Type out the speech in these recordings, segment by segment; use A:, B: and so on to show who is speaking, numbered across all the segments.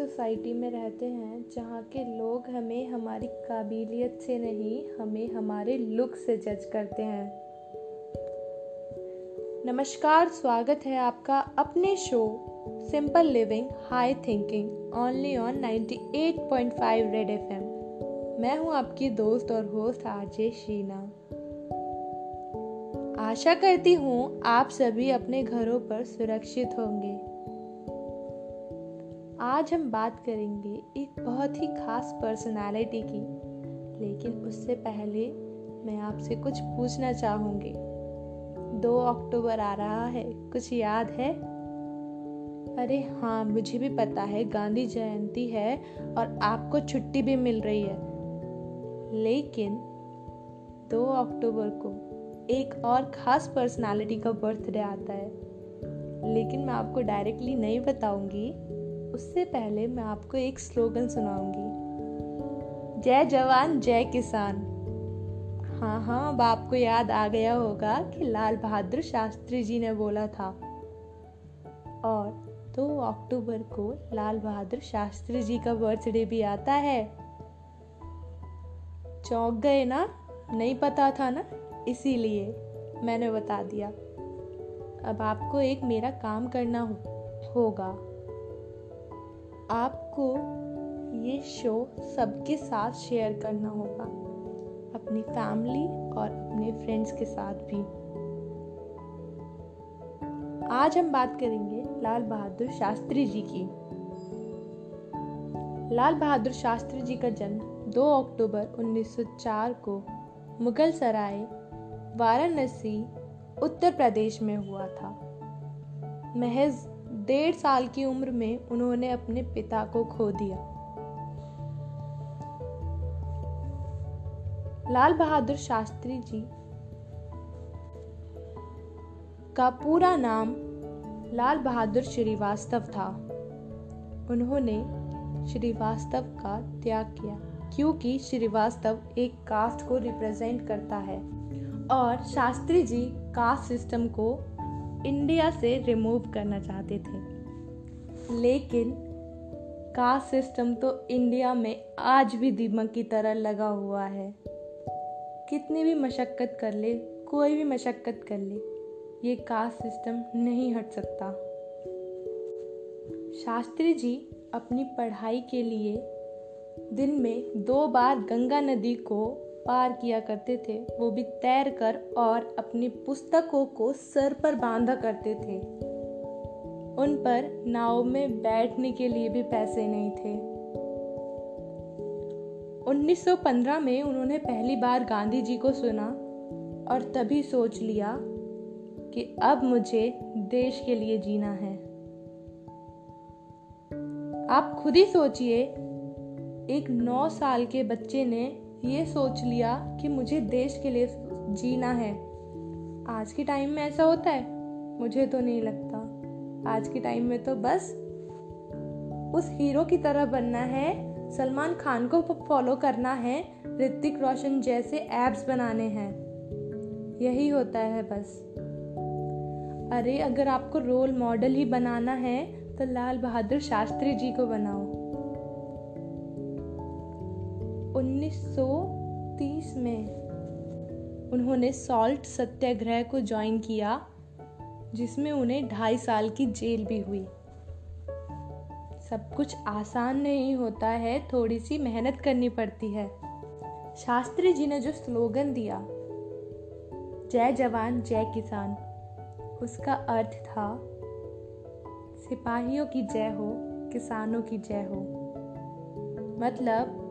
A: Society में रहते हैं, जहाँ के लोग हमें हमारी काबिलियत से नहीं, हमें हमारे लुक से जज करते हैं। नमस्कार, स्वागत है आपका अपने show simple living high thinking only on 98.5 red FM मैं हूँ आपकी दोस्त और होस्ट आरजे शीना। आशा करती हूँ आप सभी अपने घरों पर सुरक्षित होंगे। आज हम बात करेंगे एक बहुत ही खास पर्सनालिटी की। लेकिन उससे पहले मैं आपसे कुछ पूछना चाहूँगी। दो अक्टूबर आ रहा है, कुछ याद है? अरे हाँ मुझे भी पता है, गांधी जयंती है और आपको छुट्टी भी मिल रही है। लेकिन दो अक्टूबर को एक और ख़ास पर्सनालिटी का बर्थडे आता है। लेकिन मैं आपको डायरेक्टली नहीं बताऊँगी। उससे पहले मैं आपको एक स्लोगन सुनाऊँगी। जय जवान जय किसान। हाँ हाँ अब आपको याद आ गया होगा कि लाल बहादुर शास्त्री जी ने बोला था और दो तो अक्टूबर को लाल बहादुर शास्त्री जी का बर्थडे भी आता है। चौंक गए ना? नहीं पता था ना? इसीलिए मैंने बता दिया। अब आपको एक मेरा काम करना हो, होगा। आपको ये शो सबके साथ शेयर करना होगा। अपनी फैमिली और अपने फ्रेंड्स के साथ भी। आज हम बात करेंगे लाल बहादुर शास्त्री जी की। लाल बहादुर शास्त्री जी का जन्म 2 अक्टूबर 1904 को मुगल सराय वाराणसी, उत्तर प्रदेश में हुआ था। महज डेढ़ साल की उम्र में उन्होंने अपने पिता को खो दिया। लाल बहादुर शास्त्री जी का पूरा नाम लाल बहादुर श्रीवास्तव था। उन्होंने श्रीवास्तव का त्याग किया, क्योंकि श्रीवास्तव एक कास्ट को रिप्रेजेंट करता है और शास्त्री जी कास्ट सिस्टम को इंडिया से रिमूव करना चाहते थे। लेकिन कास्ट सिस्टम तो इंडिया में आज भी दीमक की तरह लगा हुआ है। कितनी भी मशक्क़त कर ले, कोई भी मशक्क़त कर ले, ये कास्ट सिस्टम नहीं हट सकता। शास्त्री जी अपनी पढ़ाई के लिए दिन में दो बार गंगा नदी को पार किया करते थे। वो भी तैर कर और अपनी पुस्तकों को सर पर बांधा करते थे। उन पर नाव में बैठने के लिए भी पैसे नहीं थे। 1915 में उन्होंने पहली बार गांधी जी को सुना और तभी सोच लिया कि अब मुझे देश के लिए जीना है। आप खुद ही सोचिए, एक नौ साल के बच्चे ने ये सोच लिया कि मुझे देश के लिए जीना है। आज के टाइम में ऐसा होता है, मुझे तो नहीं लगता। आज के टाइम में तो बस उस हीरो की तरह बनना है। सलमान खान को फॉलो करना है। ऋतिक रोशन जैसे एब्स बनाने हैं। यही होता है बस। अरे, अगर आपको रोल मॉडल ही बनाना है तो लाल बहादुर शास्त्री जी को बनाओ। 1930 में उन्होंने सॉल्ट सत्याग्रह को ज्वाइन किया। जिसमें उन्हें ढाई साल की जेल भी हुई। सब कुछ आसान नहीं होता है थोड़ी सी मेहनत करनी पड़ती है। शास्त्री जी ने जो स्लोगन दिया, जय जवान, जय किसान उसका अर्थ था, सिपाहियों की जय हो, किसानों की जय हो। मतलब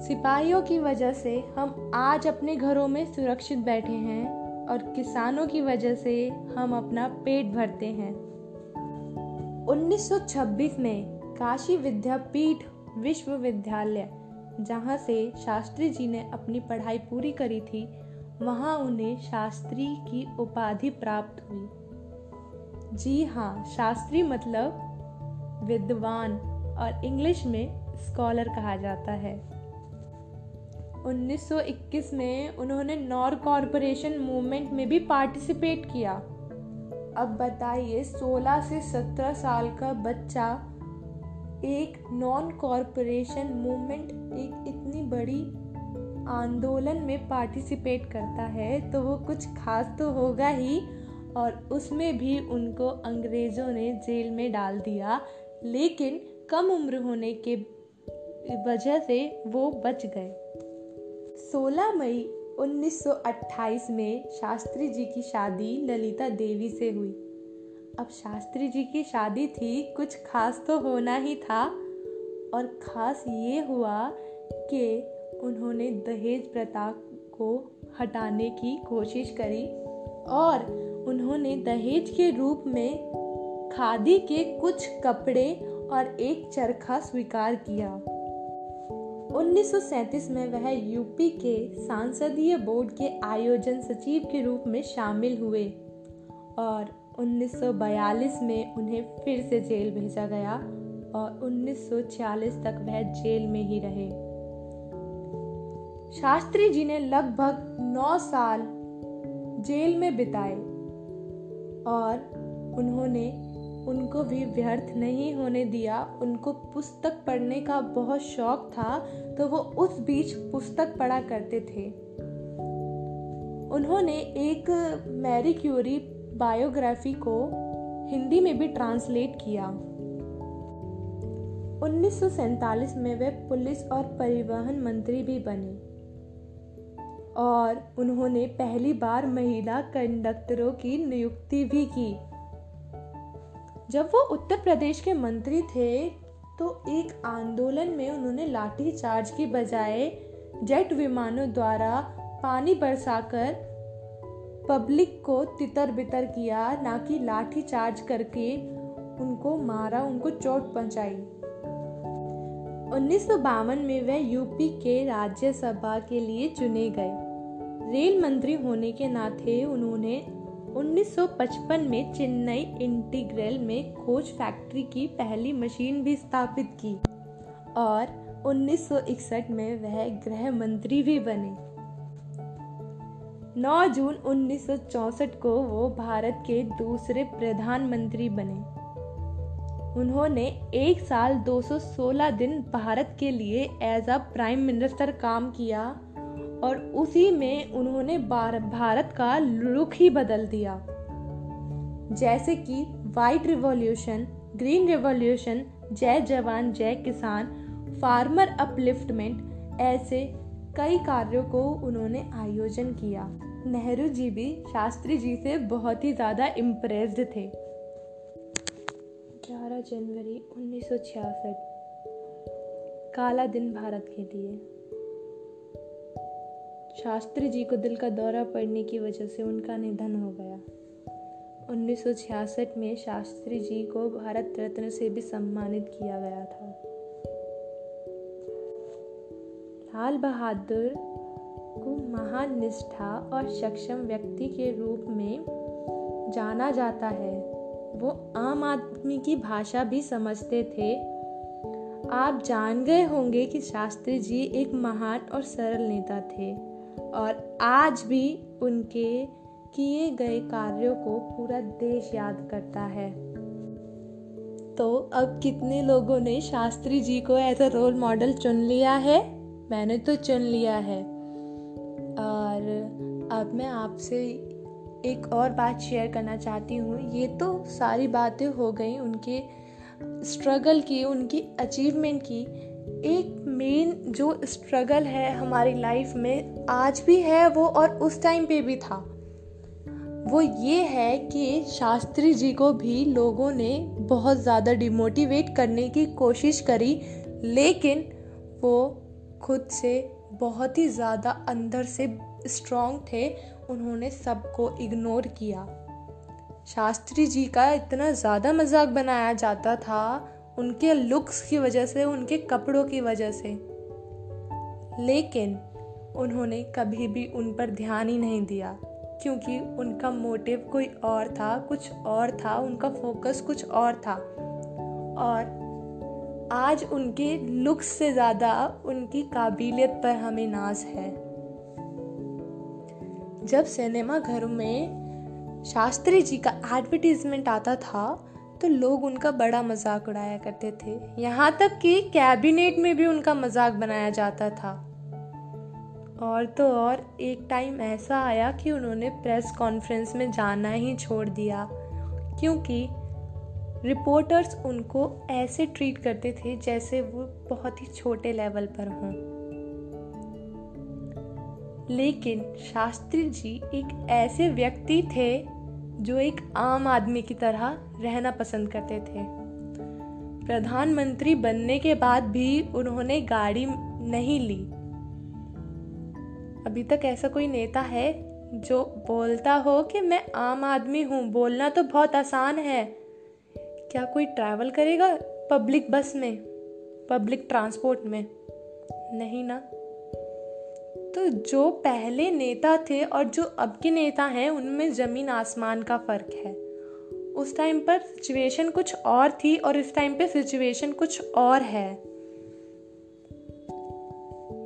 A: सिपाहियों की वजह से हम आज अपने घरों में सुरक्षित बैठे हैं। और किसानों की वजह से हम अपना पेट भरते हैं। 1926 में काशी विद्यापीठ विश्वविद्यालय, जहाँ से शास्त्री जी ने अपनी पढ़ाई पूरी करी थी, वहाँ उन्हें शास्त्री की उपाधि प्राप्त हुई। जी हाँ शास्त्री मतलब विद्वान और इंग्लिश में स्कॉलर कहा जाता है। 1921 में उन्होंने नॉर कॉरपोरेशन मूवमेंट में भी पार्टिसिपेट किया। अब बताइए 16 से 17 साल का बच्चा एक नॉन कॉरपोरेशन मूवमेंट, एक इतनी बड़ी आंदोलन में पार्टिसिपेट करता है तो वो कुछ खास तो होगा ही। और उसमें भी उनको अंग्रेज़ों ने जेल में डाल दिया, लेकिन कम उम्र होने के वजह से वो बच गए। 16 मई 1928 में शास्त्री जी की शादी ललिता देवी से हुई। अब शास्त्री जी की शादी थी, कुछ खास तो होना ही था और ख़ास ये हुआ कि उन्होंने दहेज प्रथा को हटाने की कोशिश करी और उन्होंने दहेज के रूप में खादी के कुछ कपड़े और एक चरखा स्वीकार किया। 1937 में वह यूपी के सांसदीय बोर्ड के आयोजन सचिव के रूप में शामिल हुए और 1942 में उन्हें फिर से जेल भेजा गया और 1946 तक वह जेल में ही रहे। शास्त्री जी ने लगभग नौ साल जेल में बिताए और उन्होंने उनको भी व्यर्थ नहीं होने दिया। उनको पुस्तक पढ़ने का बहुत शौक था तो वो उस बीच पुस्तक पढ़ा करते थे। उन्होंने एक मैरी क्यूरी बायोग्राफी को हिंदी में भी ट्रांसलेट किया। 1947 में वे पुलिस और परिवहन मंत्री भी बने। और उन्होंने पहली बार महिला कंडक्टरों की नियुक्ति भी की। जब वो उत्तर प्रदेश के मंत्री थे तो एक आंदोलन में उन्होंने लाठी चार्ज की बजाय जेट विमानों द्वारा पानी बरसाकर पब्लिक को तितर बितर किया, ना कि लाठी चार्ज करके उनको मारा, उनको चोट पहुंचाई। उन्नीस सौ बावन में वह यूपी के राज्यसभा के लिए चुने गए। रेल मंत्री होने के नाते उन्होंने 1955 में चेन्नई इंटीग्रल में खोज फैक्ट्री की पहली मशीन भी स्थापित की और 1961 में वह गृह मंत्री भी बने। 9 जून 1964 को वो भारत के दूसरे प्रधानमंत्री बने। उन्होंने एक साल 216 दिन भारत के लिए एज अ प्राइम मिनिस्टर काम किया। और उसी में उन्होंने भारत का लुक ही बदल दिया। जैसे कि वाइट रिवॉल्यूशन ग्रीन रिवॉल्यूशन जय जवान, जय किसान फार्मर अपलिफ्टमेंट ऐसे कई कार्यों को उन्होंने आयोजन किया। नेहरू जी भी शास्त्री जी से बहुत ही ज़्यादा इम्प्रेस्ड थे। 11 जनवरी 1966 काला दिन भारत के लिए। शास्त्री जी को दिल का दौरा पड़ने की वजह से उनका निधन हो गया। 1966 में शास्त्री जी को भारत रत्न से भी सम्मानित किया गया था। लाल बहादुर को महान निष्ठा और सक्षम व्यक्ति के रूप में जाना जाता है। वो आम आदमी की भाषा भी समझते थे। आप जान गए होंगे कि शास्त्री जी एक महान और सरल नेता थे। और आज भी उनके किए गए कार्यों को पूरा देश याद करता है। तो अब कितने लोगों ने शास्त्री जी को एज अ रोल मॉडल चुन लिया है? मैंने तो चुन लिया है। और अब मैं आपसे एक और बात शेयर करना चाहती हूँ। ये तो सारी बातें हो गई उनके स्ट्रगल की, उनकी अचीवमेंट की। एक मेन जो स्ट्रगल है हमारी लाइफ में आज भी है वो और उस टाइम पे भी था। वो ये है कि शास्त्री जी को भी लोगों ने बहुत ज़्यादा डिमोटिवेट करने की कोशिश करी, लेकिन वो खुद से बहुत ही ज़्यादा अंदर से स्ट्रॉन्ग थे, उन्होंने सबको इग्नोर किया। शास्त्री जी का इतना ज़्यादा मज़ाक बनाया जाता था उनके लुक्स की वजह से, उनके कपड़ों की वजह से। लेकिन उन्होंने कभी भी उन पर ध्यान ही नहीं दिया, क्योंकि उनका मोटिव कोई और था, कुछ और था, उनका फोकस कुछ और था। और आज उनके लुक्स से ज़्यादा उनकी काबिलियत पर हमें नाज है। जब सिनेमा घरों में शास्त्री जी का एडवर्टीजमेंट आता था तो लोग उनका बड़ा मज़ाक उड़ाया करते थे। यहाँ तक कि कैबिनेट में भी उनका मज़ाक बनाया जाता था। और तो और, एक टाइम ऐसा आया कि उन्होंने प्रेस कॉन्फ्रेंस में जाना ही छोड़ दिया, क्योंकि रिपोर्टर्स उनको ऐसे ट्रीट करते थे जैसे वो बहुत ही छोटे लेवल पर हों। लेकिन शास्त्री जी एक ऐसे व्यक्ति थे जो एक आम आदमी की तरह रहना पसंद करते थे। प्रधानमंत्री बनने के बाद भी उन्होंने गाड़ी नहीं ली। अभी तक ऐसा कोई नेता है जो बोलता हो कि मैं आम आदमी हूँ, बोलना तो बहुत आसान है। क्या कोई ट्रैवल करेगा पब्लिक बस में? पब्लिक ट्रांसपोर्ट में? नहीं ना। तो जो पहले नेता थे और जो अब के नेता हैं, उनमें ज़मीन आसमान का फ़र्क है। उस टाइम पर सिचुएशन कुछ और थी और इस टाइम पे सिचुएशन कुछ और है।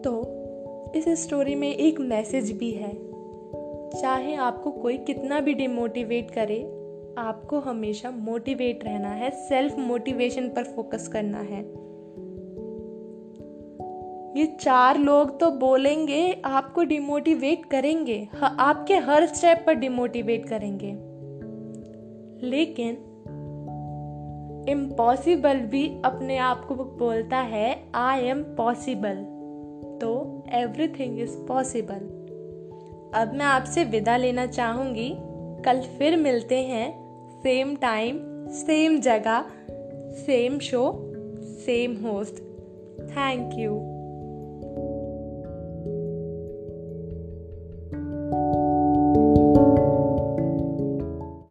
A: तो इस स्टोरी में एक मैसेज भी है। चाहे आपको कोई कितना भी डिमोटिवेट करे, आपको हमेशा मोटिवेट रहना है सेल्फ मोटिवेशन पर फोकस करना है। ये चार लोग तो बोलेंगे, आपको डिमोटिवेट करेंगे। आपके हर स्टेप पर डिमोटिवेट करेंगे। लेकिन इम्पॉसिबल भी अपने आप को बोलता है आई एम पॉसिबल तो एवरीथिंग इज़ पॉसिबल अब मैं आपसे विदा लेना चाहूँगी। कल फिर मिलते हैं। सेम टाइम सेम जगह same show same host thank you